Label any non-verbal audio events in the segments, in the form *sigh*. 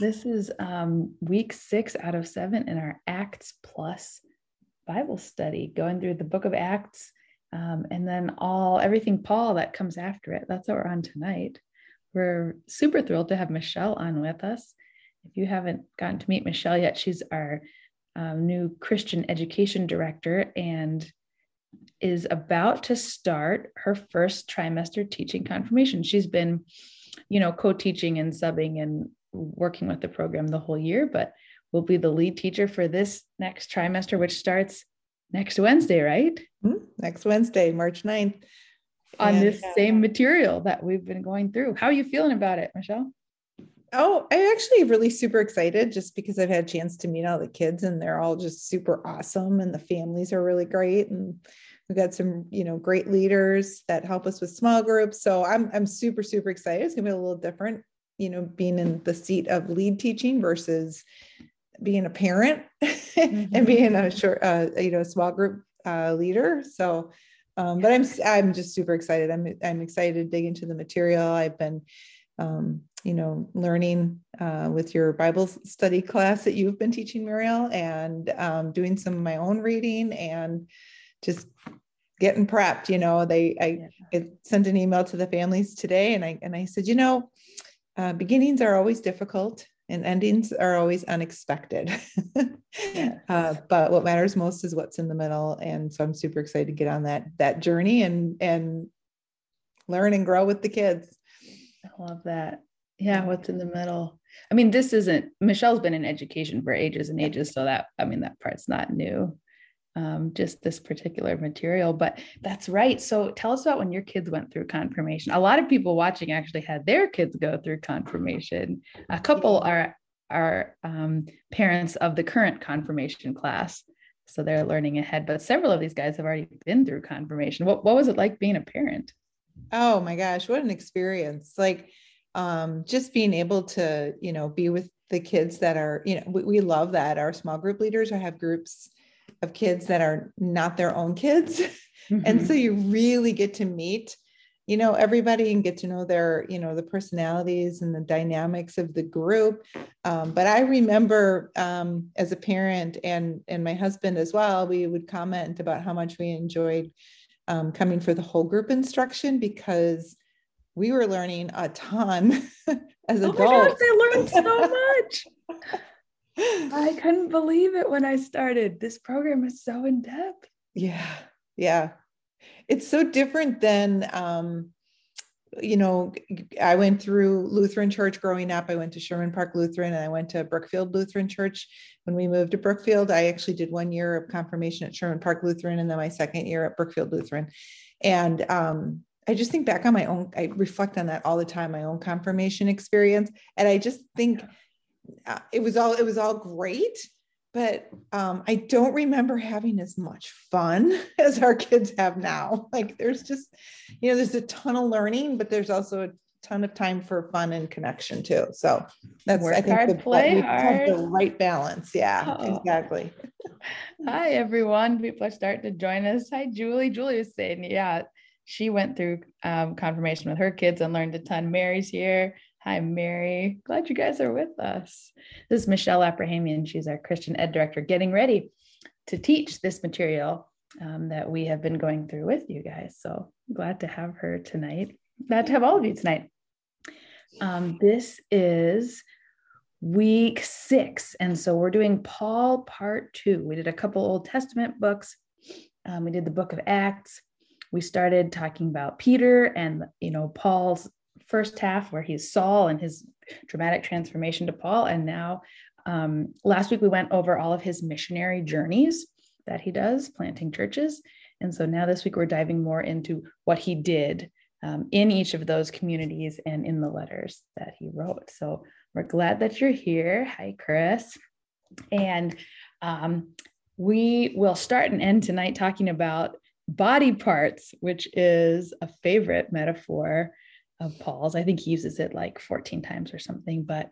This is um, week six out of seven in our Acts Plus Bible study, going through the book of Acts um, and then all everything Paul that comes after it. That's what we're on tonight. We're super thrilled to have Michelle on with us. If you haven't gotten to meet Michelle yet, she's our um, new Christian education director and is about to start her first trimester teaching confirmation. She's been, you know, co teaching and subbing and working with the program the whole year, but will be the lead teacher for this next trimester, which starts next Wednesday, right? Mm-hmm. Next Wednesday, March 9th. On and, this uh, same material that we've been going through. How are you feeling about it, Michelle? Oh, I'm actually really super excited just because I've had a chance to meet all the kids and they're all just super awesome and the families are really great and we've got some, you know, great leaders that help us with small groups. So I'm I'm super super excited. It's going to be a little different, you know, being in the seat of lead teaching versus being a parent *laughs* mm-hmm. and being a short, uh, you know, small group uh, leader. So, um, but I'm I'm just super excited. I'm I'm excited to dig into the material. I've been, um, you know, learning uh, with your Bible study class that you've been teaching, Muriel, and um, doing some of my own reading and just getting prepped. You know, they I. I sent an email to the families today, and I and I said, you know, uh, beginnings are always difficult and endings are always unexpected. yeah. *laughs* uh, but what matters most is what's in the middle. And so I'm super excited to get on that that journey and and learn and grow with the kids. I love that. Yeah, what's in the middle. I mean, this isn't Michelle's been in education for ages and ages, so that I mean that part's not new. Um, just this particular material, but that's right. So tell us about when your kids went through confirmation. A lot of people watching actually had their kids go through confirmation. A couple are are um, parents of the current confirmation class, so they're learning ahead. But several of these guys have already been through confirmation. What what was it like being a parent? Oh my gosh, what an experience! Like um, just being able to you know be with the kids that are you know we, we love that our small group leaders or have groups of kids that are not their own kids. *laughs* Mm-hmm. And so you really get to meet, you know, everybody and get to know their, you know, the personalities and the dynamics of the group. Um, but I remember um, as a parent and and my husband as well, we would comment about how much we enjoyed um, coming for the whole group instruction because we were learning a ton *laughs* as oh adults. Oh they learned so much. *laughs* I couldn't believe it when I started. This program is so in depth. Yeah. Yeah. It's so different than, um, you know, I went through Lutheran church growing up. I went to Sherman Park Lutheran and I went to Brookfield Lutheran Church. When we moved to Brookfield, I actually did one year of confirmation at Sherman Park Lutheran and then my second year at Brookfield Lutheran. And um, I just think back on my own, I reflect on that all the time, my own confirmation experience. And I just think, yeah uh, it was all it was all great but um, I don't remember having as much fun *laughs* as our kids have now. Like there's just, you know, there's a ton of learning, but there's also a ton of time for fun and connection too. So that's Work I think hard, the, play hard. the right balance. Yeah, oh. exactly. *laughs* Hi everyone. People are starting to join us. Hi Julie. Julie is saying, yeah, she went through um, confirmation with her kids and learned a ton. Mary's here. Hi, Mary. Glad you guys are with us. This is Michelle Aprahamian. She's our Christian Ed Director, getting ready to teach this material um, that we have been going through with you guys. So glad to have her tonight. Glad to have all of you tonight. Um, this is week six. And so we're doing Paul part two. We did a couple Old Testament books. Um, we did the book of Acts. We started talking about Peter and, you know, Paul's first half where he's Saul and his dramatic transformation to Paul. And now, um, last week we went over all of his missionary journeys that he does, planting churches. And so now this week we're diving more into what he did um, in each of those communities and in the letters that he wrote. So we're glad that you're here. Hi, Chris. And um, we will start and end tonight talking about body parts, which is a favorite metaphor of Paul's. I think he uses it like 14 times or something. But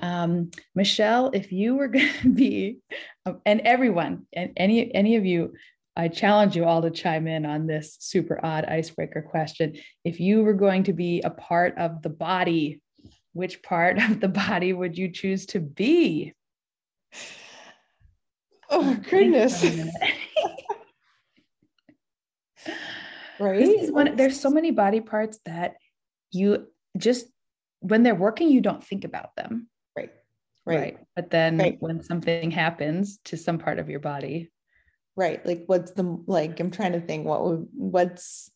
um, Michelle, if you were *laughs* going to be, um, and everyone, and any any of you, I challenge you all to chime in on this super odd icebreaker question. If you were going to be a part of the body which part *laughs* of the body would you choose to be? Oh goodness. *laughs* right. One, there's so many body parts that you just when they're working, you don't think about them. Right. Right. right. But then right. when something happens to some part of your body. Right. Like what's the like I'm trying to think what would what's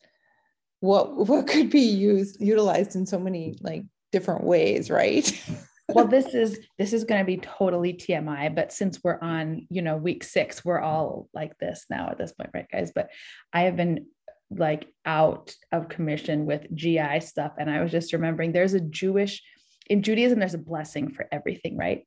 what what could be used utilized in so many like different ways, right? *laughs* well this is this is going to be totally tmi but since we're on you know week six we're all like this now at this point right guys but i have been like out of commission with gi stuff. And i was just remembering there's a jewish in judaism there's a blessing for everything right?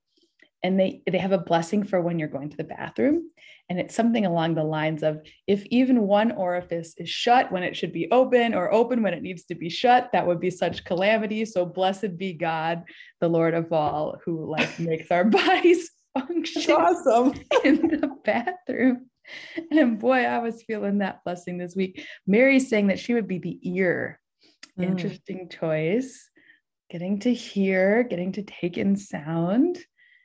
And they they have a blessing for when you're going to the bathroom. And it's something along the lines of if even one orifice is shut when it should be open or open when it needs to be shut that would be such calamity. So blessed be god the lord of all who like makes our *laughs* bodies function That's awesome. *laughs* in the bathroom *laughs* and boy i was feeling that blessing this week mary's saying that she would be the ear mm. interesting choice getting to hear getting to take in sound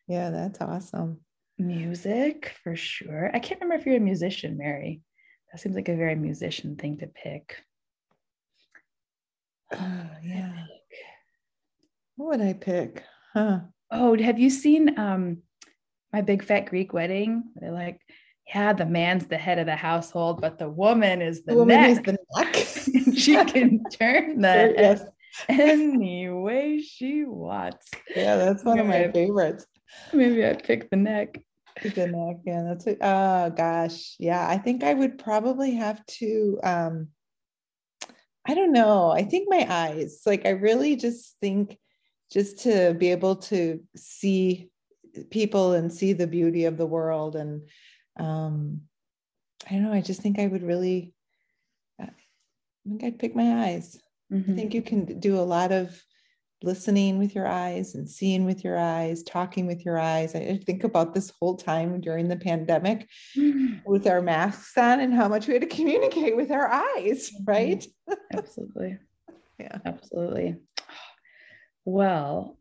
yeah, that's awesome. Music for sure. I can't remember if you're a musician, Mary. That seems like a very musician thing to pick. Oh, yeah. What would I pick? Huh. Oh, have you seen um my big fat Greek wedding? They're like, yeah, the man's the head of the household, but the woman is the, the woman neck. Is the neck. *laughs* she can *laughs* turn the yes. any way she wants. Yeah, that's one of my favorites. Maybe I pick the neck. The neck, yeah. That's it. Oh gosh. Yeah. I think I would probably have to um I don't know. I think my eyes. Like I really just think just to be able to see people and see the beauty of the world and um I don't know, I just think I would really I think I'd pick my eyes. Mm-hmm. I think you can do a lot of listening with your eyes and seeing with your eyes, talking with your eyes. I think about this whole time during the pandemic mm-hmm. with our masks on and how much we had to communicate with our eyes, mm-hmm. right? Absolutely. *laughs* yeah. Absolutely. Well,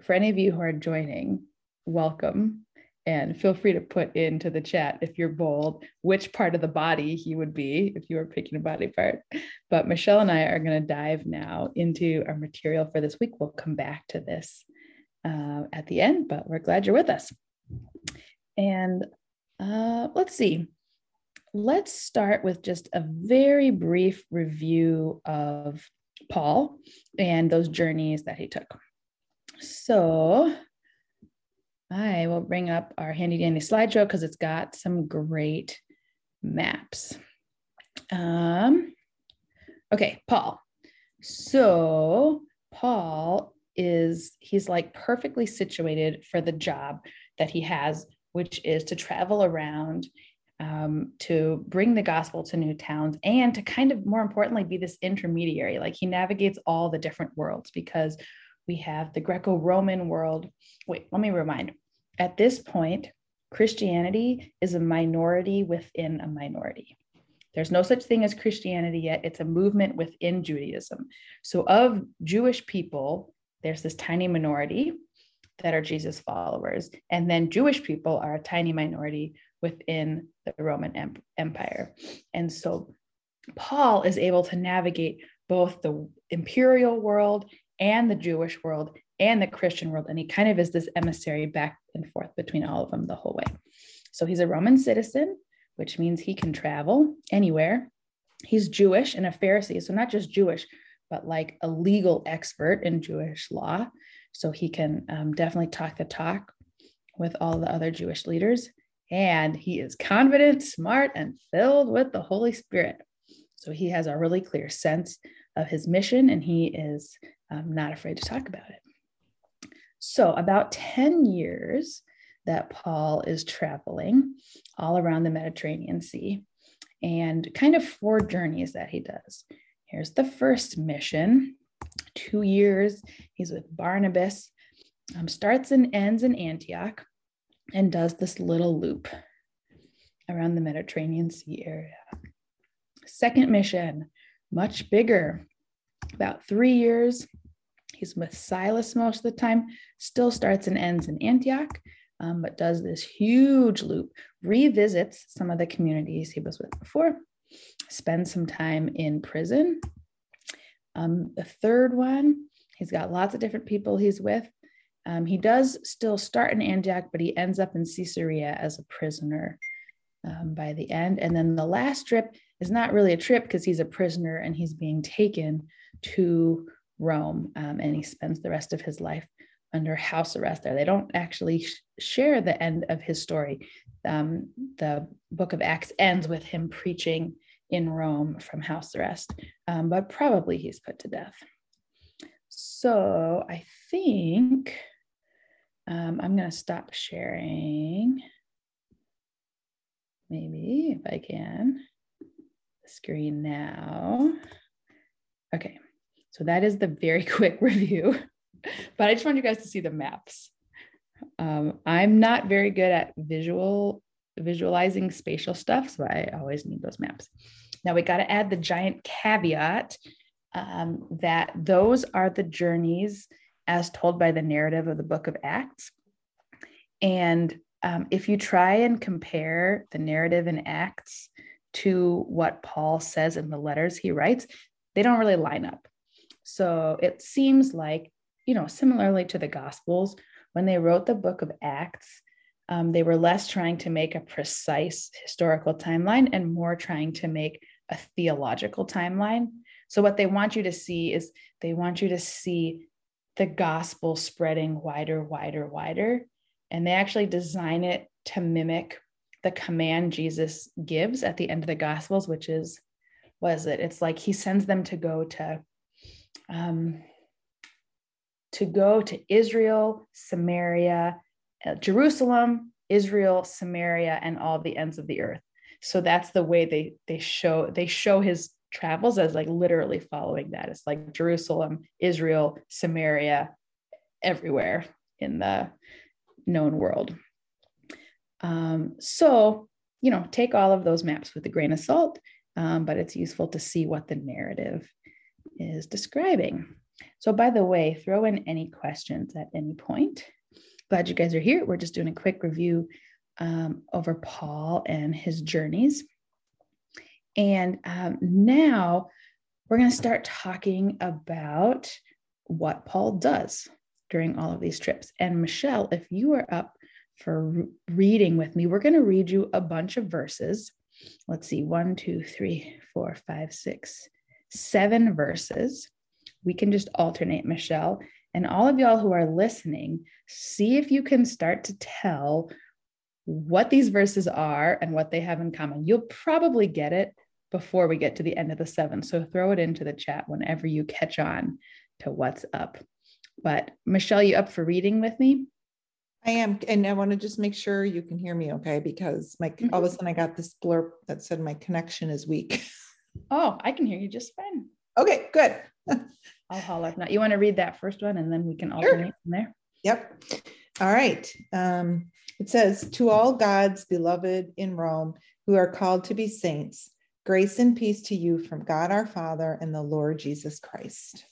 for any of you who are joining, welcome. And feel free to put into the chat if you're bold which part of the body he would be if you were picking a body part. But Michelle and I are going to dive now into our material for this week. We'll come back to this uh, at the end, but we're glad you're with us. And uh, let's see. Let's start with just a very brief review of Paul and those journeys that he took. So, I will bring up our handy dandy slideshow because it's got some great maps. Um, okay, Paul. So Paul is, he's like perfectly situated for the job that he has, which is to travel around um, to bring the gospel to new towns and to kind of more importantly be this intermediary. Like he navigates all the different worlds because we have the Greco Roman world. Wait, let me remind at this point, Christianity is a minority within a minority. There's no such thing as Christianity yet. It's a movement within Judaism. So, of Jewish people, there's this tiny minority that are Jesus followers. And then Jewish people are a tiny minority within the Roman Empire. And so, Paul is able to navigate both the imperial world and the Jewish world and the Christian world. And he kind of is this emissary back and forth between all of them the whole way. So he's a Roman citizen, which means he can travel anywhere. He's Jewish and a Pharisee. So not just Jewish, but like a legal expert in Jewish law. So he can um, definitely talk the talk with all the other Jewish leaders. And he is confident, smart, and filled with the Holy Spirit. So he has a really clear sense of his mission and he is um, not afraid to talk about it. So, about 10 years that Paul is traveling all around the Mediterranean Sea, and kind of four journeys that he does. Here's the first mission two years, he's with Barnabas, um, starts and ends in Antioch, and does this little loop around the Mediterranean Sea area. Second mission, much bigger, about three years, He's with Silas most of the time, still starts and ends in Antioch, um, but does this huge loop, revisits some of the communities he was with before, spends some time in prison. Um, the third one, he's got lots of different people he's with. Um, he does still start in Antioch, but he ends up in Caesarea as a prisoner um, by the end. And then the last trip is not really a trip because he's a prisoner and he's being taken to Rome. Um, and he spends the rest of his life under house arrest there. They don't actually sh- share the end of his story. Um, the book of Acts ends with him preaching in Rome from house arrest, um, but probably he's put to death. So I think um, I'm going to stop sharing. Maybe if I can. Screen now. Okay, so that is the very *laughs* quick review, but I just want you guys to see the maps. Um, I'm not very good at visual visualizing spatial stuff, so I always need those maps. Now we got to add the giant caveat um, that those are the journeys as told by the narrative of the book of Acts. And um, if you try and compare the narrative in Acts to what Paul says in the letters he writes, they don't really line up. So it seems like, you know, similarly to the Gospels, when they wrote the book of Acts, um, they were less trying to make a precise historical timeline and more trying to make a theological timeline. So, what they want you to see is they want you to see the gospel spreading wider, wider, wider. And they actually design it to mimic the command Jesus gives at the end of the gospels, which is, what is it? It's like he sends them to go to, um, to go to Israel, Samaria, uh, Jerusalem, Israel, Samaria, and all the ends of the earth. So that's the way they they show they show his travels as like literally following that. It's like Jerusalem, Israel, Samaria, everywhere in the known world. Um, so, you know, take all of those maps with a grain of salt, um, but it's useful to see what the narrative is describing. So, by the way, throw in any questions at any point. Glad you guys are here. We're just doing a quick review um, over Paul and his journeys. And um, now we're going to start talking about what Paul does during all of these trips. And Michelle, if you are up for reading with me, we're going to read you a bunch of verses. Let's see, one, two, three, four, five, six, seven verses. We can just alternate, Michelle. And all of y'all who are listening, see if you can start to tell what these verses are and what they have in common. You'll probably get it before we get to the end of the seven. So throw it into the chat whenever you catch on to what's up. But Michelle, you up for reading with me? I am. And I want to just make sure you can hear me okay because my mm-hmm. all of a sudden I got this blurb that said my connection is weak. *laughs* Oh, I can hear you just fine. Okay, good. *laughs* I'll holler if not. You want to read that first one and then we can alternate sure. from there? Yep. All right. Um, it says, To all God's beloved in Rome who are called to be saints, Grace and peace to you from God our Father and the Lord Jesus Christ.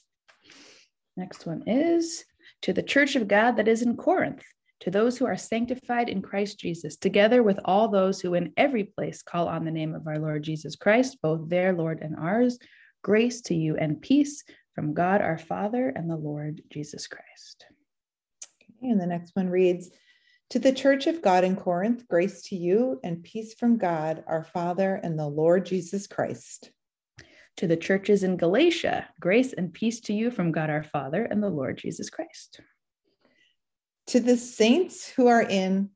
Next one is to the church of God that is in Corinth, to those who are sanctified in Christ Jesus, together with all those who in every place call on the name of our Lord Jesus Christ, both their Lord and ours, grace to you and peace from God our Father and the Lord Jesus Christ. Okay, and the next one reads, to the church of God in Corinth, grace to you and peace from God, our Father, and the Lord Jesus Christ. To the churches in Galatia, grace and peace to you from God our Father and the Lord Jesus Christ. To the saints who are in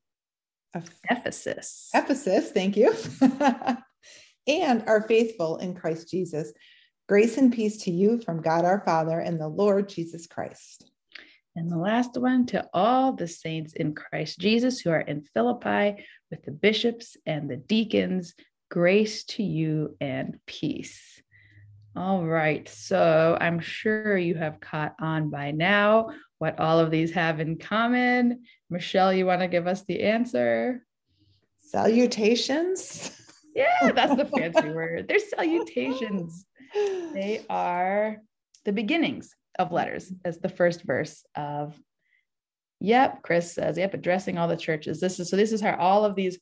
Ephesus. Ephesus, thank you. *laughs* and are faithful in Christ Jesus. Grace and peace to you from God our Father and the Lord Jesus Christ. And the last one to all the saints in Christ Jesus who are in Philippi with the bishops and the deacons, grace to you and peace. All right. So I'm sure you have caught on by now what all of these have in common. Michelle, you want to give us the answer? Salutations. Yeah, that's the fancy *laughs* word. They're salutations. They are the beginnings of letters as the first verse of yep chris says yep addressing all the churches this is so this is how all of these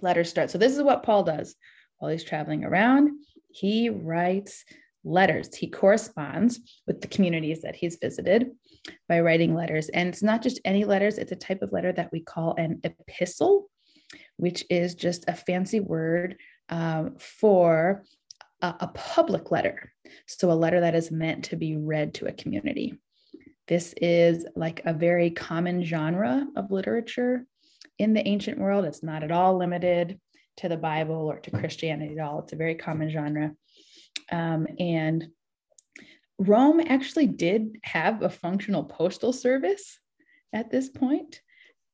letters start so this is what paul does while he's traveling around he writes letters he corresponds with the communities that he's visited by writing letters and it's not just any letters it's a type of letter that we call an epistle which is just a fancy word um, for a, a public letter. So, a letter that is meant to be read to a community. This is like a very common genre of literature in the ancient world. It's not at all limited to the Bible or to Christianity at all. It's a very common genre. Um, and Rome actually did have a functional postal service at this point.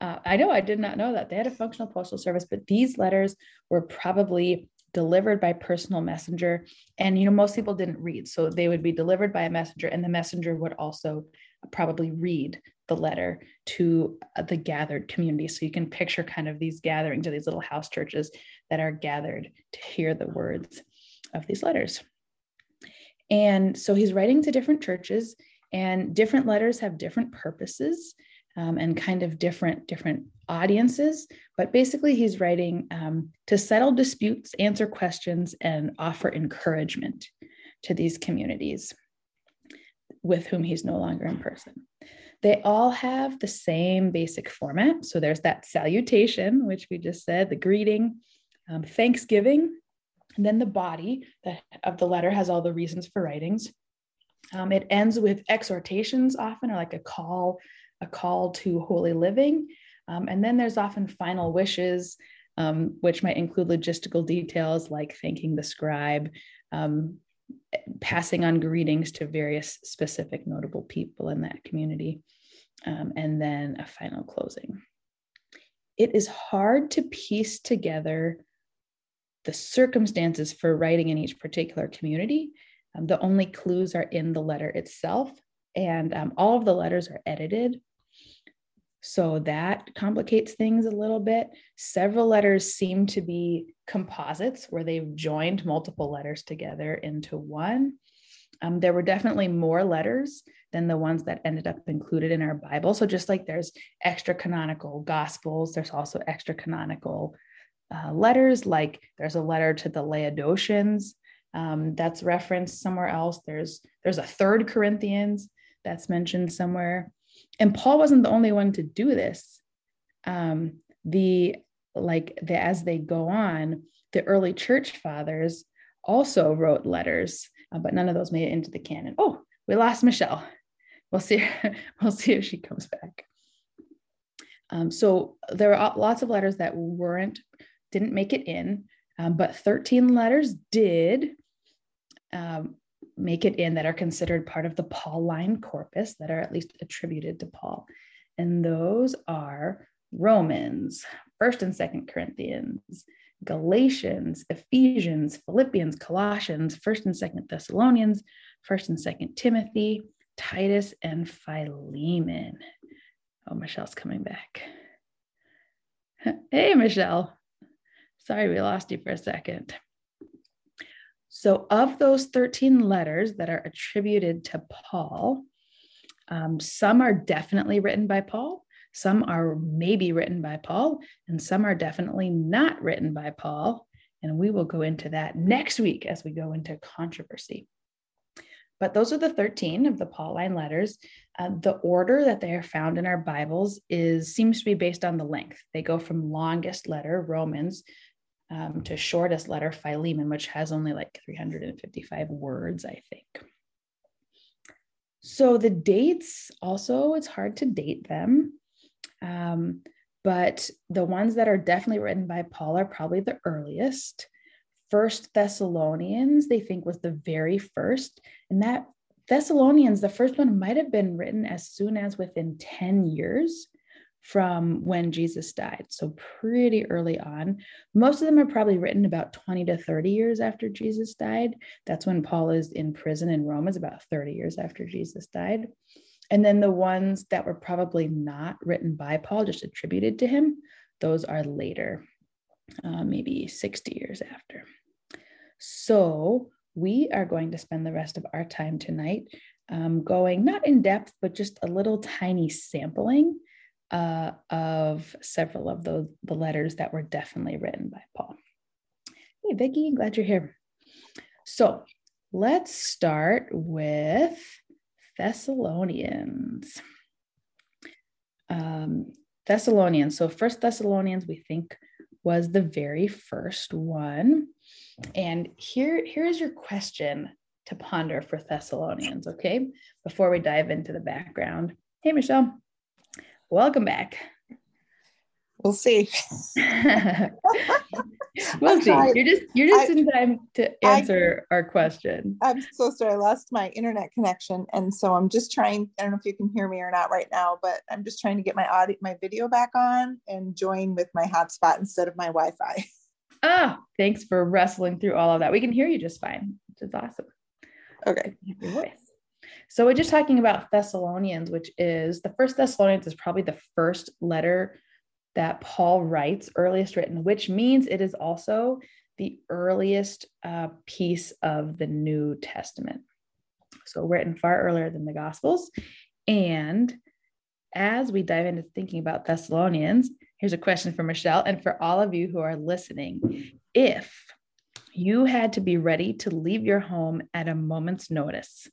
Uh, I know I did not know that they had a functional postal service, but these letters were probably delivered by personal messenger. And, you know, most people didn't read. So they would be delivered by a messenger, and the messenger would also probably read the letter to uh, the gathered community. So you can picture kind of these gatherings or these little house churches that are gathered to hear the words of these letters. And so he's writing to different churches, and different letters have different purposes um, and kind of different different audiences but basically he's writing um, to settle disputes answer questions and offer encouragement to these communities with whom he's no longer in person they all have the same basic format so there's that salutation which we just said the greeting um, thanksgiving and then the body of the letter has all the reasons for writings um, it ends with exhortations often or like a call a call to holy living. Um, and then there's often final wishes, um, which might include logistical details like thanking the scribe, um, passing on greetings to various specific notable people in that community, um, and then a final closing. It is hard to piece together the circumstances for writing in each particular community. Um, the only clues are in the letter itself, and um, all of the letters are edited so that complicates things a little bit. Several letters seem to be composites where they've joined multiple letters together into one. Um, there were definitely more letters than the ones that ended up included in our Bible. So, just like there's extra canonical gospels, there's also extra canonical uh, letters, like there's a letter to the Laodiceans um, that's referenced somewhere else. There's there's a third Corinthians that's mentioned somewhere and Paul wasn't the only one to do this. Um, the like the as they go on, the early church fathers also wrote letters, uh, but none of those made it into the canon. Oh, we lost Michelle. We'll see. *laughs* we'll see if she comes back. Um, so there are lots of letters that weren't didn't make it in, um, but 13 letters did. Um, make it in that are considered part of the Pauline corpus that are at least attributed to Paul. And those are Romans, 1st and 2nd Corinthians, Galatians, Ephesians, Philippians, Colossians, 1st and 2nd Thessalonians, 1st and 2nd Timothy, Titus, and Philemon. Oh, Michelle's coming back. *laughs* Hey, Michelle. Sorry we lost you for a second. So, of those 13 letters that are attributed to Paul, um, some are definitely written by Paul, some are maybe written by Paul, and some are definitely not written by Paul. And we will go into that next week as we go into controversy. But those are the 13 of the Pauline letters. Uh, the order that they are found in our Bibles is seems to be based on the length. They go from longest letter, Romans, um, to shortest letter, Philemon, which has only like 355 words, I think. So the dates also, it's hard to date them. Um, but the ones that are definitely written by Paul are probably the earliest. First Thessalonians, they think was the very first. And that Thessalonians, the first one might have been written as soon as within 10 years from when Jesus died. So, pretty early on. Most of them are probably written about 20 to 30 years after Jesus died. That's when Paul is in prison in Rome, is about 30 years after Jesus died. And then the ones that were probably not written by Paul, just attributed to him, those are later, uh, maybe 60 years after. So, we are going to spend the rest of our time tonight um, going not in depth, but just a little tiny sampling uh, of several of those the letters that were definitely written by Paul. Hey, Vicki, glad you're here. So let's start with Thessalonians. Um, Thessalonians. So First Thessalonians, we think was the very first one. And here, here's your question to ponder for Thessalonians, okay? Before we dive into the background. Hey, Michelle, welcome back. We'll see. *laughs* *laughs* we'll see. You're just you're just I, in time to answer I, our question. I'm so sorry. I lost my internet connection, and so I'm just trying. I don't know if you can hear me or not right now, but I'm just trying to get my audio, my video back on, and join with my hotspot instead of my Wi-Fi. *laughs* Ah, thanks for wrestling through all of that. We can hear you just fine, which is awesome. Okay. Your voice. So we're just talking about Thessalonians, which is the first Thessalonians is probably the first letter that Paul writes, earliest written, which means it is also the earliest uh, piece of the New Testament. So written far earlier than the Gospels. And as we dive into thinking about Thessalonians, here's a question for Michelle and for all of you who are listening. If you had to be ready to leave your home at a moment's notice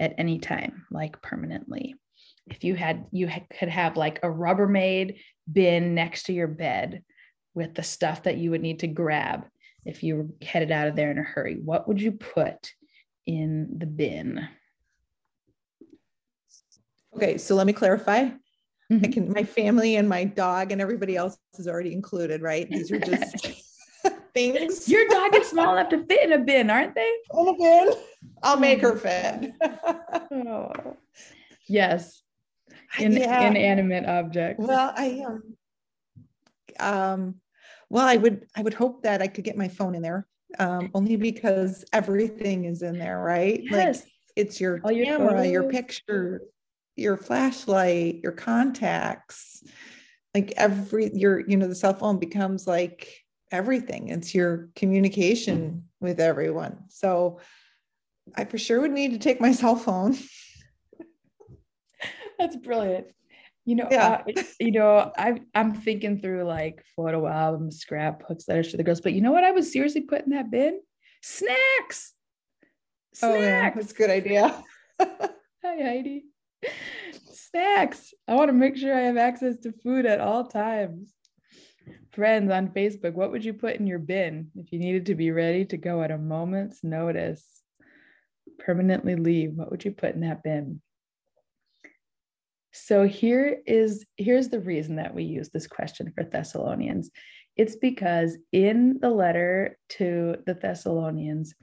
at any time, like permanently, if you had you could have like a Rubbermaid bin next to your bed with the stuff that you would need to grab if you were headed out of there in a hurry what would you put in the bin? Okay so let me clarify. Mm-hmm. i can my family and my dog and everybody else is already included right? These are just *laughs* things. Your dog is small enough to fit in a bin aren't they? In a bin. I'll make her fit. *laughs* Oh. yes *laughs* in, yeah. inanimate objects. Well, I um, um, well, I would I would hope that I could get my phone in there, um, only because everything is in there, right? Yes. Like it's your All camera, your, your picture, your flashlight, your contacts, like every your you know the cell phone becomes like everything. It's your communication with everyone. So I for sure would need to take my *laughs* cell phone. That's brilliant. You know, yeah. Uh, you know, I I'm thinking through like photo albums, scrapbooks, letters to the girls, but you know what? I was seriously put in that bin? Snacks. Snacks. Oh yeah, that's a good idea. *laughs* Hi Heidi. Snacks. I want to make sure I have access to food at all times. Friends on Facebook, what would you put in your bin if you needed to be ready to go at a moment's notice? Permanently leave. What would you put in that bin? So here is here's the reason that we use this question for Thessalonians. It's because in the letter to the Thessalonians,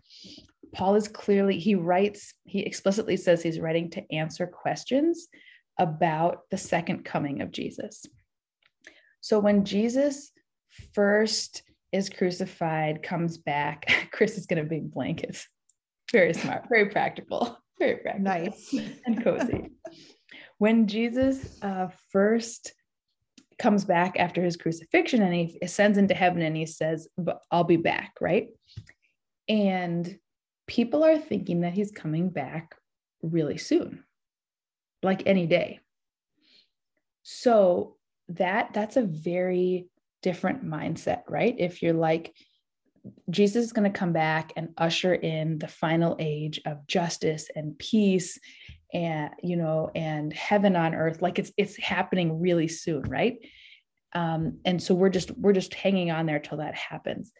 Paul is clearly he writes he explicitly says he's writing to answer questions about the second coming of Jesus. So when Jesus first is crucified, comes back, *laughs* Chris is going to bring blankets. Very smart, very practical, very practical. Nice and cozy when Jesus uh, first comes back after his crucifixion and he ascends into heaven and he says, I'll be back, right? And people are thinking that he's coming back really soon, like any day. So that that's a very different mindset, right? If you're like, Jesus is going to come back and usher in the final age of justice and peace and you know and heaven on earth like it's it's happening really soon right? Um, and so we're just we're just hanging on there till that happens.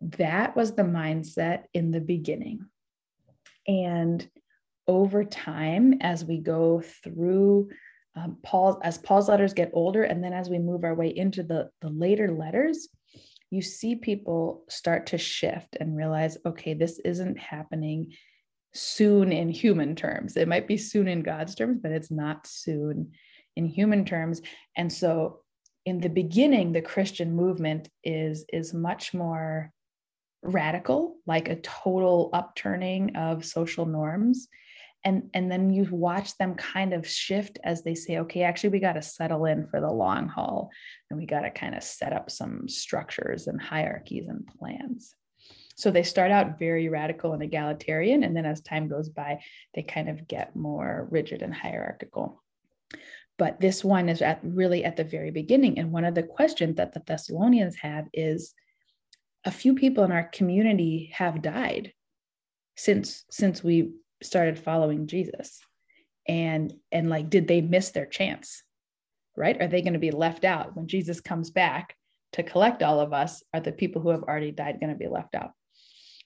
That was the mindset in the beginning. And over time as we go through um, paul as paul's letters get older and then as we move our way into the the later letters you see people start to shift and realize okay this isn't happening soon in human terms. It might be soon in God's terms, but it's not soon in human terms. And so in the beginning, the Christian movement is, is much more radical, like a total upturning of social norms. And, and then you watch them kind of shift as they say, okay, actually, we got to settle in for the long haul and we got to kind of set up some structures and hierarchies and plans. So they start out very radical and egalitarian. And then as time goes by, they kind of get more rigid and hierarchical. But this one is at really at the very beginning. And one of the questions that the Thessalonians have is a few people in our community have died since since we started following Jesus. And and like did they miss their chance? Right? Are they going to be left out when Jesus comes back to collect all of us? Are the people who have already died going to be left out?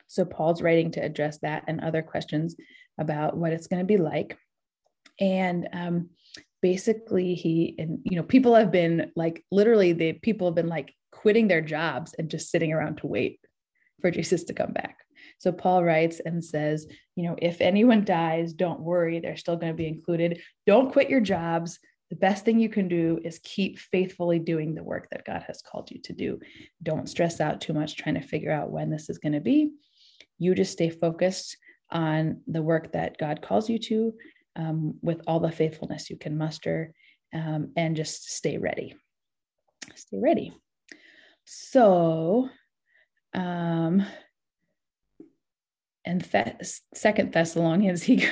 So Paul's writing to address that and other questions about what it's going to be like. And um, basically he and you know people have been like literally the people have been like quitting their jobs and just sitting around to wait for jesus to come back. So paul writes and says you know if anyone dies don't worry they're still going to be included. Don't quit your jobs. The best thing you can do is keep faithfully doing the work that god has called you to do. Don't stress out too much trying to figure out when this is going to be you just stay focused on the work that god calls you to um, with all the faithfulness you can muster um, and just stay ready. Stay ready. So, um, and Th- Second Thessalonians, *laughs* he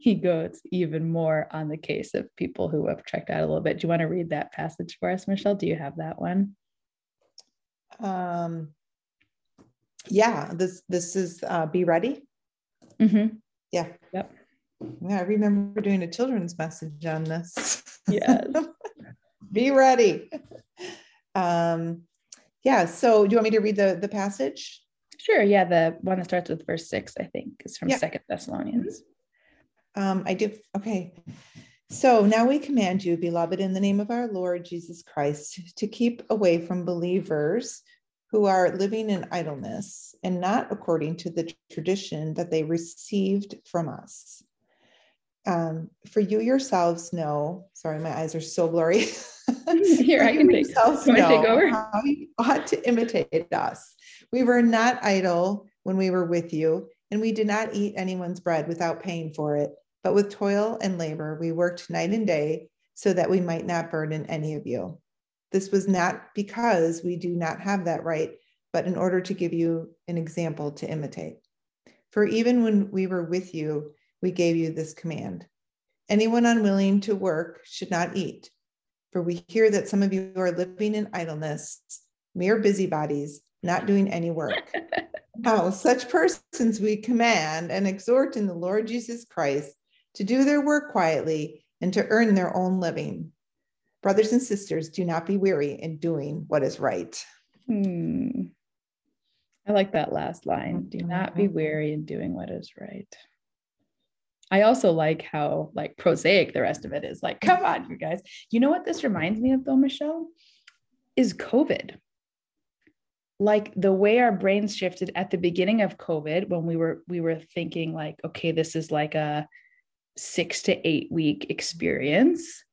he goes even more on the case of people who have checked out a little bit. Do you want to read that passage for us, Michelle? Do you have that one? Um, yeah, this this is uh, be ready. Mm-hmm. Yeah. Yep. Yeah, I remember doing a children's message on this. Yes. *laughs* Be ready. Um, yeah. So, do you want me to read the the passage? Sure. Yeah, the one that starts with verse six, I think, is from Yeah. Second Thessalonians. Um, I do. Okay. So now we command you, beloved, in the name of our Lord Jesus Christ, to keep away from believers who are living in idleness and not according to the tradition that they received from us. Um, for you yourselves know, sorry, my eyes are so blurry. *laughs* Here, I can take- you wanna take over? How you ought to imitate us. We were not idle when we were with you, and we did not eat anyone's bread without paying for it. But with toil and labor, we worked night and day so that we might not burden any of you. This was not because we do not have that right, but in order to give you an example to imitate. For even when we were with you, we gave you this command Anyone unwilling to work should not eat. For we hear that some of you are living in idleness, mere busybodies, not doing any work. *laughs* Now, such persons we command and exhort in the Lord Jesus Christ to do their work quietly and to earn their own living. Brothers and sisters, do not be weary in doing what is right. Hmm. I like that last line. Do not be weary in doing what is right. I also like how like prosaic the rest of it is. Like, come on, you guys. You know what this reminds me of though, Michelle? Is COVID. Like the way our brains shifted at the beginning of COVID when we were we were thinking like, okay, this is like a six to eight week experience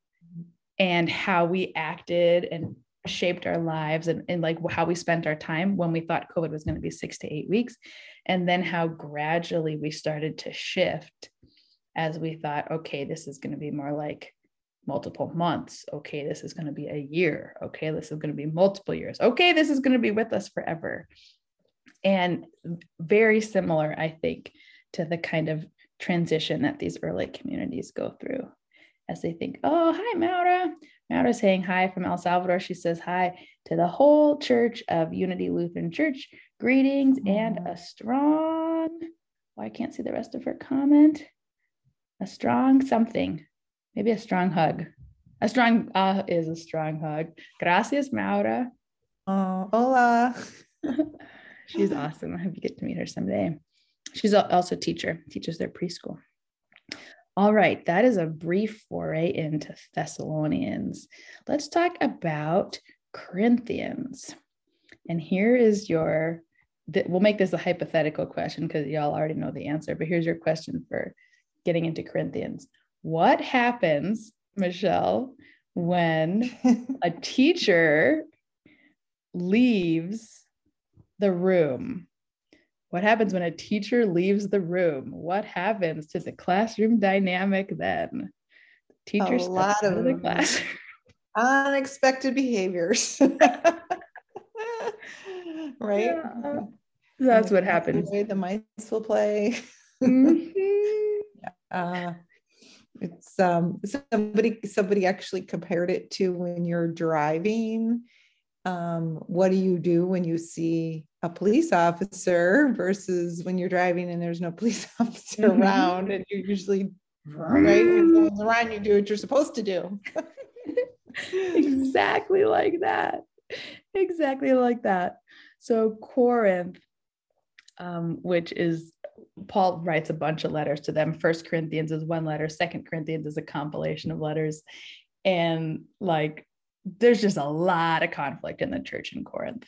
and how we acted and shaped our lives and, and like how we spent our time when we thought COVID was going to be six to eight weeks. And then how gradually we started to shift as we thought, okay, this is going to be more like multiple months. Okay, this is going to be a year. Okay, this is going to be multiple years. Okay, this is going to be with us forever. And very similar, I think, to the kind of transition that these early communities go through as they think, oh, hi, Maura. Maura's saying hi from El Salvador. She says hi to the whole church of Unity Lutheran Church. Greetings and a strong, well, I can't see the rest of her comment. A strong something, maybe a strong hug. A strong uh is a strong hug. Gracias, Maura. Oh, hola. *laughs* She's awesome. I hope you get to meet her someday. She's also a teacher, teaches their preschool. All right, that is a brief foray into Thessalonians. Let's talk about Corinthians. And here is your, we'll make this a hypothetical question because y'all already know the answer, but here's your question for getting into Corinthians. What happens, Michelle, when *laughs* a teacher leaves the room? What happens when a teacher leaves the room? What happens to the classroom dynamic then? Teacher A lot of the class. Unexpected behaviors. *laughs* right? Yeah. That's what happens. The the mice will play. Mm-hmm. *laughs* uh, it's um somebody somebody actually compared it to when you're driving. Um, what do you do when you see a police officer versus when you're driving and there's no *laughs* police officer mm-hmm. around and you usually right when someone's around you do what you're supposed to do. *laughs* Exactly like that. Exactly like that. So corinth um, which is paul writes a bunch of letters to them. First corinthians is one letter. Second corinthians is a compilation of letters. And like there's just a lot of conflict in the church in corinth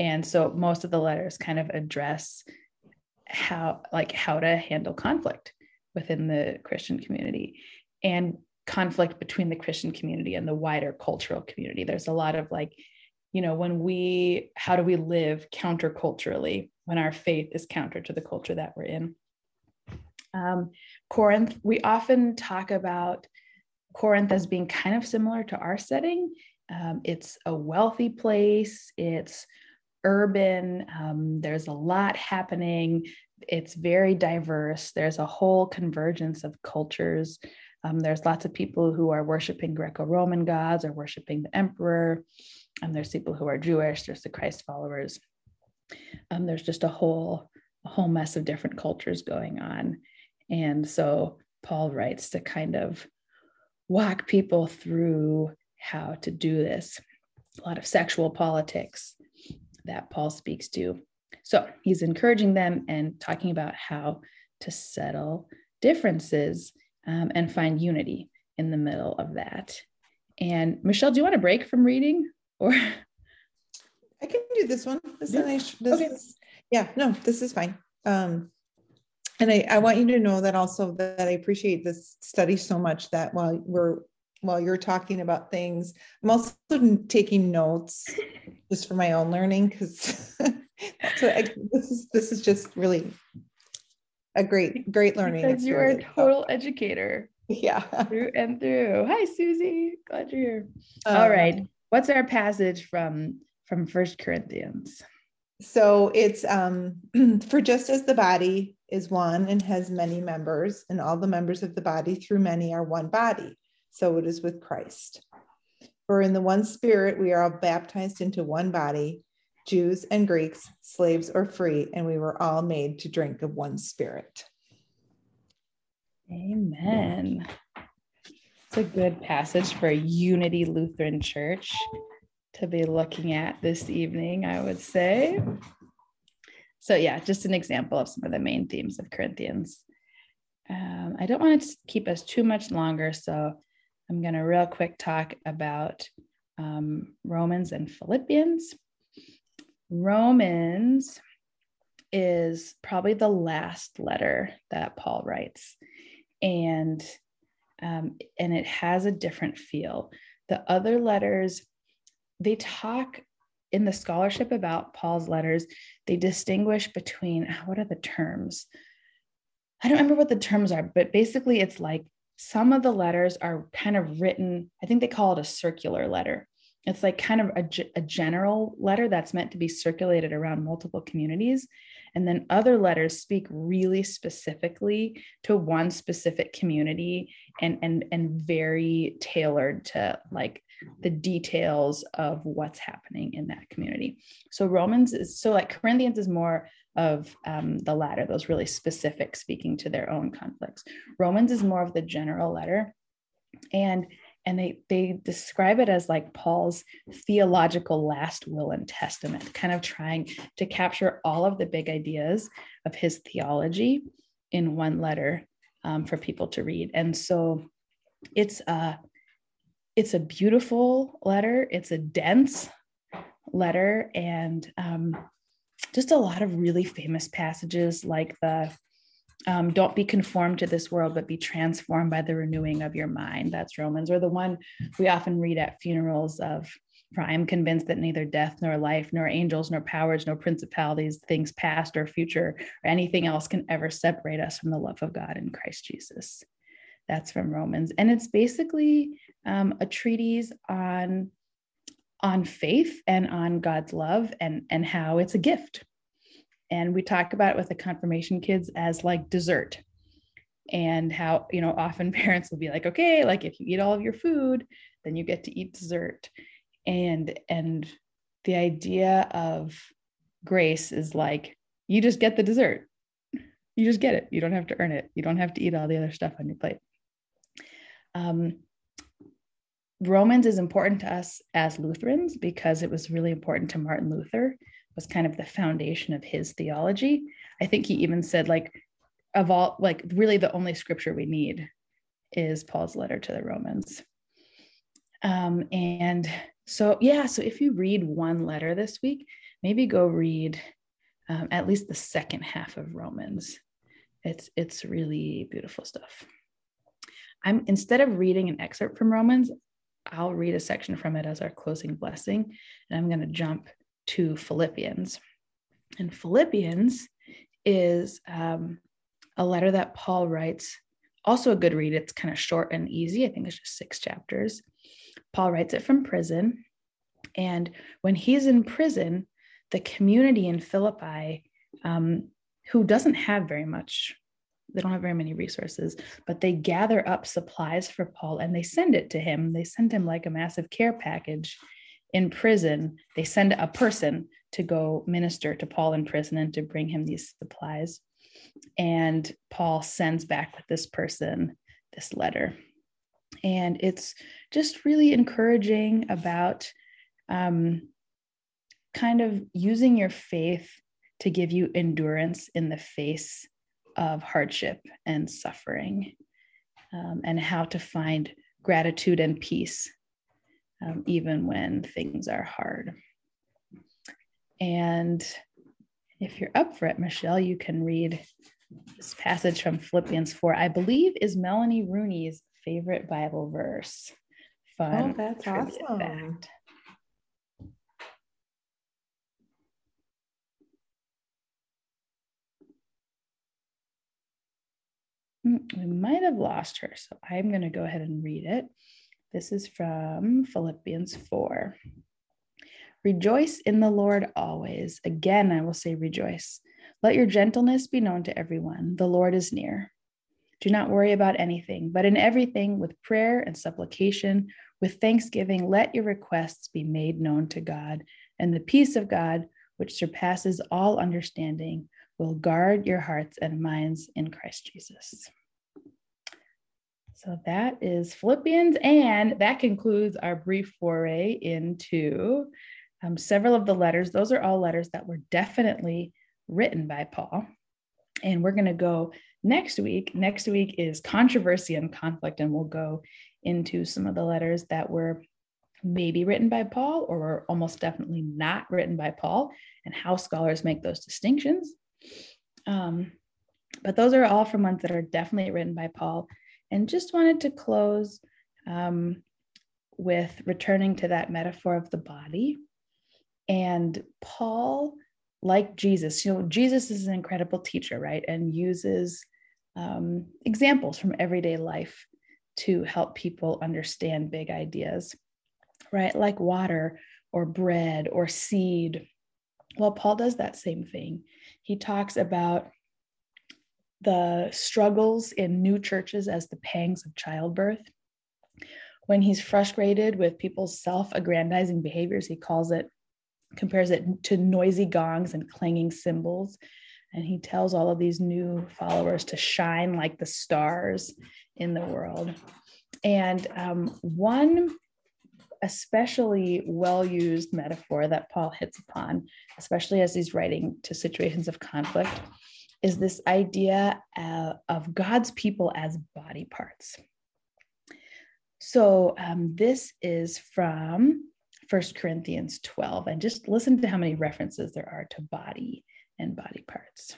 and so most of the letters kind of address how like how to handle conflict within the christian community and conflict between the christian community and the wider cultural community. There's a lot of like you know when we how do we live counterculturally when our faith is counter to the culture that we're in? Um, corinth we often talk about corinth as being kind of similar to our setting. Um, it's a wealthy place. It's urban. Um, there's a lot happening. It's very diverse. There's a whole convergence of cultures. Um, there's lots of people who are worshiping Greco Roman gods or worshiping the emperor. And there's people who are Jewish, there's the Christ followers. Um, there's just a whole, a whole mess of different cultures going on. And so Paul writes to kind of walk people through how to do this. A lot of sexual politics, that Paul speaks to. So he's encouraging them and talking about how to settle differences um, and find unity in the middle of that. And Michelle, do you want to break from reading or? I can do this one. This yeah. nice. This okay. is, yeah, no, this is fine. Um, and I, I want you to know that also that I appreciate this study so much that while we're while you're talking about things. I'm also taking notes just for my own learning because *laughs* so this is this is just really a great great learning. Because you're a total educator. Yeah, through and through. Hi, Susie. Glad you're here. Um, All right, what's our passage from from First Corinthians? So it's um *clears throat* for just as the body is one and has many members, and all the members of the body through many are one body so it is with Christ. For in the one spirit we are all baptized into one body, Jews and Greeks, slaves or free, and we were all made to drink of one spirit. Amen. It's a good passage for a Unity Lutheran Church to be looking at this evening, I would say. So, yeah, just an example of some of the main themes of Corinthians. Um, I don't want to keep us too much longer, so I'm going to real quick talk about um, Romans and Philippians. Romans is probably the last letter that Paul writes, and um, and it has a different feel. The other letters, they talk in the scholarship about Paul's letters. They distinguish between what are the terms? I don't remember what the terms are, but basically, it's like some of the letters are kind of written, I think they call it a circular letter. It's like kind of a, a general letter that's meant to be circulated around multiple communities. And then other letters speak really specifically to one specific community and, and, and very tailored to like the details of what's happening in that community. So Romans is so like Corinthians is more of um, the latter, those really specific, speaking to their own conflicts. Romans is more of the general letter, and and they they describe it as like Paul's theological last will and testament, kind of trying to capture all of the big ideas of his theology in one letter um, for people to read. And so it's a it's a beautiful letter. It's a dense letter, and um, just a lot of really famous passages like the um, don't be conformed to this world, but be transformed by the renewing of your mind. That's Romans, or the one we often read at funerals of, for I am convinced that neither death nor life, nor angels, nor powers, nor principalities, things past or future, or anything else can ever separate us from the love of God in Christ Jesus. That's from Romans. And it's basically um, a treatise on on faith and on God's love and, and how it's a gift. and we talk about it with the confirmation kids as like dessert and how you know often *laughs* parents will be like okay like if you eat all of your food then you get to eat dessert. And and the idea of grace is like you just get the dessert. You just get it. You don't have to earn it. You don't have to eat all the other stuff on your plate. Um, romans is important to us as lutherans because it was really important to martin luther was kind of the foundation of his theology. I think he even said like of all like really the only scripture we need is paul's letter to the romans. Um, and so yeah so if you read one letter this week maybe go read um, at least the second half of romans. It's it's really beautiful stuff. I'm instead of reading an excerpt from romans i'll read a section from it as our closing blessing and i'm going to jump to philippians and philippians is um, a letter that Paul writes. Also, a good read. It's kind of short and easy. I think it's just six chapters. Paul writes it from prison. And when he's in prison, the community in Philippi, um, who doesn't have very much, they don't have very many resources, but they gather up supplies for Paul and they send it to him. They send him like a massive care package in prison. They send a person to go minister to Paul in prison and to bring him these supplies. And Paul sends back with this person this letter. And it's just really encouraging about um, kind of using your faith to give you endurance in the face of hardship and suffering, um, and how to find gratitude and peace um, even when things are hard. And if you're up for it, Michelle, you can read this passage from Philippians 4, I believe is Melanie Rooney's favorite Bible verse. Fun. Oh, that's awesome. Fact. Hmm, we might have lost her, so I'm going to go ahead and read it. This is from Philippians 4. Rejoice in the Lord always. Again, I will say rejoice. Let your gentleness be known to everyone. The Lord is near. Do not worry about anything, but in everything, with prayer and supplication, with thanksgiving, let your requests be made known to God. And the peace of God, which surpasses all understanding, will guard your hearts and minds in Christ Jesus. So that is Philippians. And that concludes our brief foray into um, several of the letters. Those are all letters that were definitely written by Paul. And we're going to go next week. Next week is controversy and conflict, and we'll go into some of the letters that were maybe written by Paul or were almost definitely not written by Paul, and how scholars make those distinctions. Um, but those are all from ones that are definitely written by Paul. And just wanted to close um, with returning to that metaphor of the body. And Paul like Jesus, you know, Jesus is an incredible teacher, right? And uses um, examples from everyday life to help people understand big ideas, right? Like water or bread or seed. Well, Paul does that same thing. He talks about the struggles in new churches as the pangs of childbirth. When he's frustrated with people's self aggrandizing behaviors, he calls it compares it to noisy gongs and clanging cymbals. And he tells all of these new followers to shine like the stars in the world. And um, one especially well used metaphor that Paul hits upon, especially as he's writing to situations of conflict, is this idea uh, of God's people as body parts. So, um, this is from First Corinthians 12 and just listen to how many references there are to body and body parts.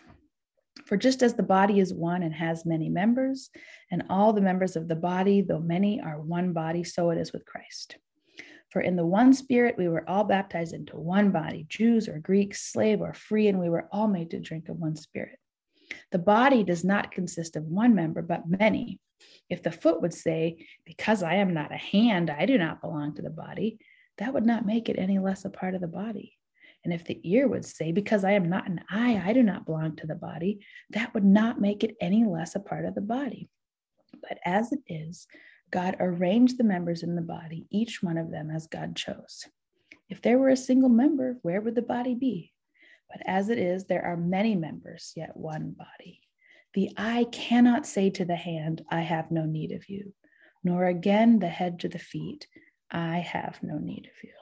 For just as the body is one and has many members, and all the members of the body, though many, are one body, so it is with Christ. For in the one spirit we were all baptized into one body, Jews or Greeks, slave or free, and we were all made to drink of one spirit. The body does not consist of one member, but many. If the foot would say, Because I am not a hand, I do not belong to the body, that would not make it any less a part of the body. And if the ear would say, Because I am not an eye, I do not belong to the body, that would not make it any less a part of the body. But as it is, God arranged the members in the body, each one of them as God chose. If there were a single member, where would the body be? But as it is, there are many members, yet one body. The eye cannot say to the hand, I have no need of you, nor again the head to the feet, I have no need of you.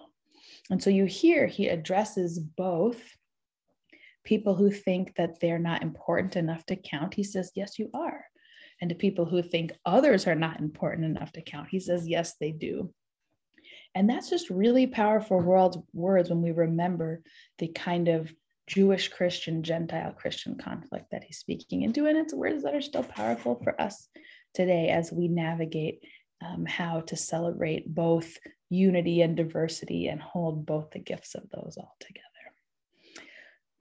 And so you hear he addresses both people who think that they're not important enough to count. He says, Yes, you are. And to people who think others are not important enough to count, he says, Yes, they do. And that's just really powerful world words when we remember the kind of Jewish Christian, Gentile Christian conflict that he's speaking into. And it's words that are still powerful for us today as we navigate um, how to celebrate both unity and diversity and hold both the gifts of those all together.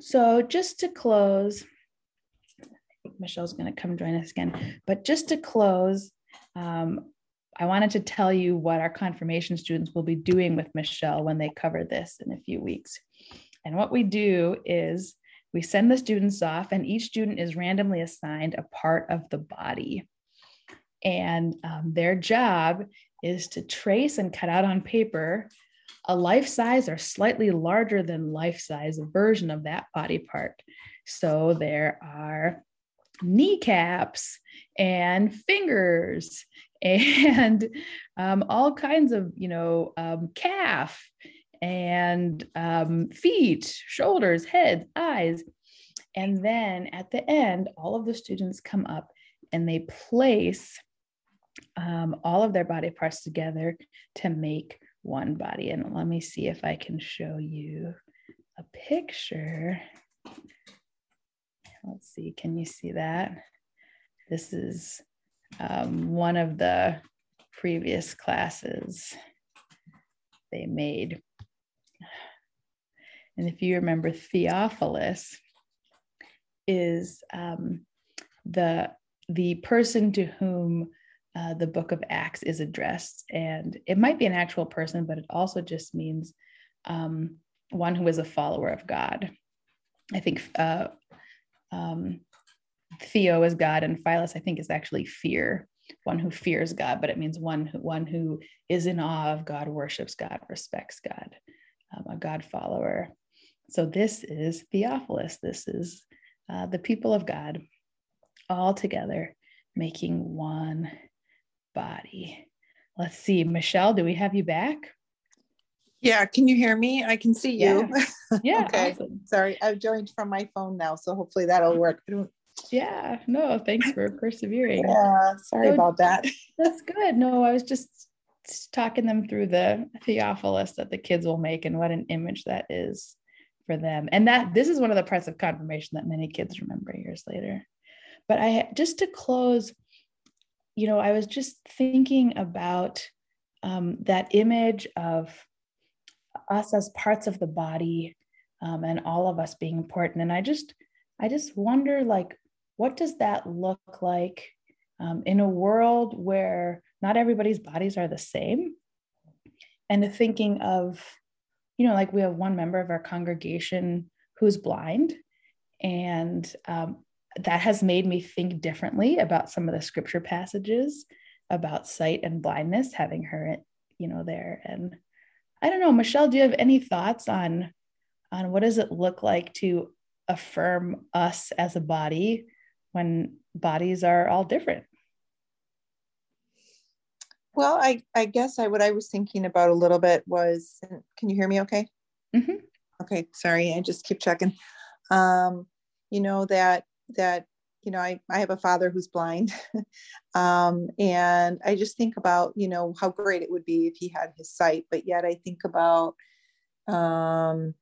So, just to close, Michelle's going to come join us again, but just to close, um, I wanted to tell you what our confirmation students will be doing with Michelle when they cover this in a few weeks. And what we do is we send the students off, and each student is randomly assigned a part of the body. And um, their job is to trace and cut out on paper a life size or slightly larger than life size version of that body part. So there are kneecaps and fingers *laughs* and um, all kinds of, you know, um, calf and um, feet, shoulders, heads, eyes. And then at the end, all of the students come up and they place um, all of their body parts together to make one body. And let me see if I can show you a picture. Let's see, can you see that? This is um, one of the previous classes they made. And if you remember, Theophilus is um, the the person to whom uh, the book of Acts is addressed. And it might be an actual person, but it also just means um, one who is a follower of God. I think uh, um, Theo is God, and Philos, I think, is actually fear, one who fears God, but it means one who, one who is in awe of God, worships God, respects God, um, a God follower. So this is Theophilus. This is uh, the people of God all together making one body. Let's see, Michelle, do we have you back? Yeah, can you hear me? I can see you. Yeah. *laughs* yeah okay. Awesome. Sorry, I've joined from my phone now, so hopefully that'll work. Yeah, no, thanks for persevering. Yeah, sorry so, about that. That's good. No, I was just talking them through the Theophilus that the kids will make and what an image that is for them. And that this is one of the parts of confirmation that many kids remember years later. But I just to close, you know, I was just thinking about um, that image of us as parts of the body um, and all of us being important. And I just, I just wonder, like, what does that look like um, in a world where not everybody's bodies are the same? And the thinking of, you know, like we have one member of our congregation who's blind, and um, that has made me think differently about some of the scripture passages about sight and blindness, having her, you know, there. And I don't know, Michelle, do you have any thoughts on on what does it look like to affirm us as a body when bodies are all different? Well, I, I guess I what I was thinking about a little bit was can you hear me okay? Mm-hmm. Okay, sorry, I just keep checking. Um, you know, that that you know i, I have a father who's blind *laughs* um, and i just think about you know how great it would be if he had his sight but yet i think about um,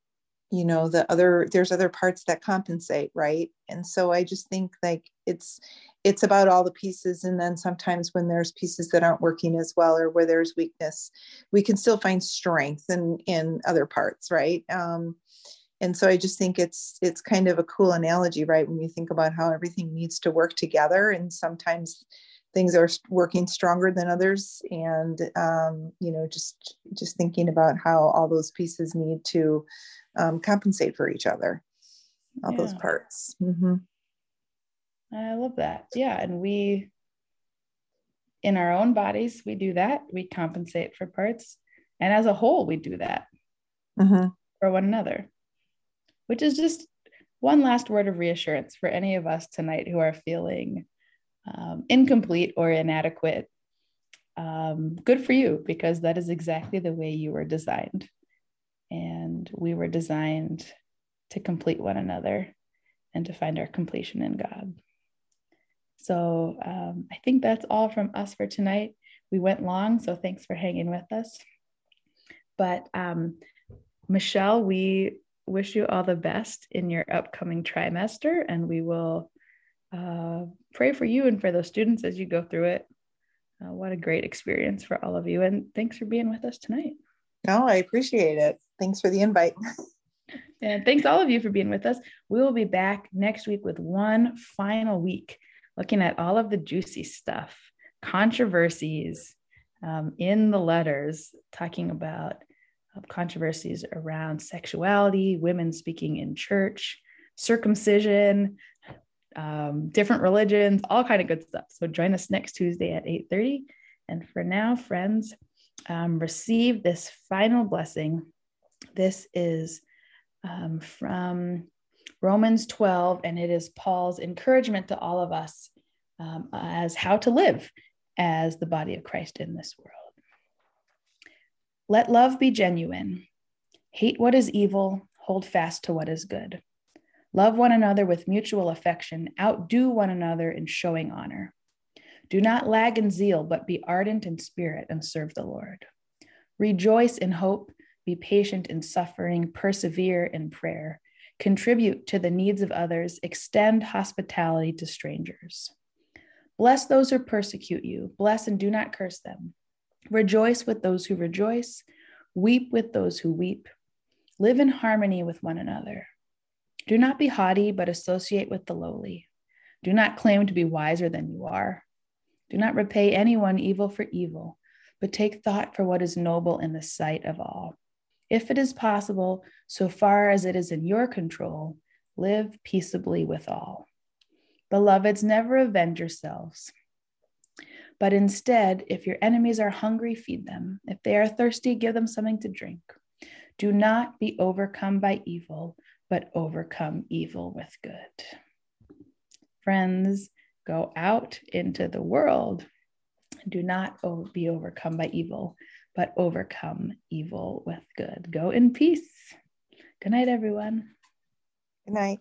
you know the other there's other parts that compensate right? And so i just think like it's it's about all the pieces and then sometimes when there's pieces that aren't working as well or where there's weakness we can still find strength in in other parts right? Um, and so i just think it's it's kind of a cool analogy right? When you think about how everything needs to work together and sometimes things are working stronger than others and um, you know just just thinking about how all those pieces need to um, compensate for each other all yeah. those parts mm-hmm. i love that yeah and we in our own bodies we do that we compensate for parts and as a whole we do that mm-hmm. for one another which is just one last word of reassurance for any of us tonight who are feeling um, incomplete or inadequate um, good for you because that is exactly the way you were designed and we were designed to complete one another and to find our completion in god so um, i think that's all from us for tonight we went long so thanks for hanging with us but um, michelle we wish you all the best in your upcoming trimester, and we will uh, pray for you and for those students as you go through it. Uh, what a great experience for all of you, and thanks for being with us tonight. No, oh, I appreciate it. Thanks for the invite. *laughs* and thanks all of you for being with us. We will be back next week with one final week looking at all of the juicy stuff, controversies um, in the letters, talking about controversies around sexuality, women speaking in church, circumcision, um, different religions, all kind of good stuff. So join us next Tuesday at 8:30. And for now, friends, um, receive this final blessing. This is um, from Romans 12, and it is Paul's encouragement to all of us um, as how to live as the body of Christ in this world. Let love be genuine. Hate what is evil, hold fast to what is good. Love one another with mutual affection, outdo one another in showing honor. Do not lag in zeal, but be ardent in spirit and serve the Lord. Rejoice in hope, be patient in suffering, persevere in prayer, contribute to the needs of others, extend hospitality to strangers. Bless those who persecute you, bless and do not curse them. Rejoice with those who rejoice, weep with those who weep. Live in harmony with one another. Do not be haughty, but associate with the lowly. Do not claim to be wiser than you are. Do not repay anyone evil for evil, but take thought for what is noble in the sight of all. If it is possible, so far as it is in your control, live peaceably with all. Beloveds, never avenge yourselves but instead, if your enemies are hungry, feed them. If they are thirsty, give them something to drink. Do not be overcome by evil, but overcome evil with good. Friends, go out into the world. Do not be overcome by evil, but overcome evil with good. Go in peace. Good night, everyone. Good night.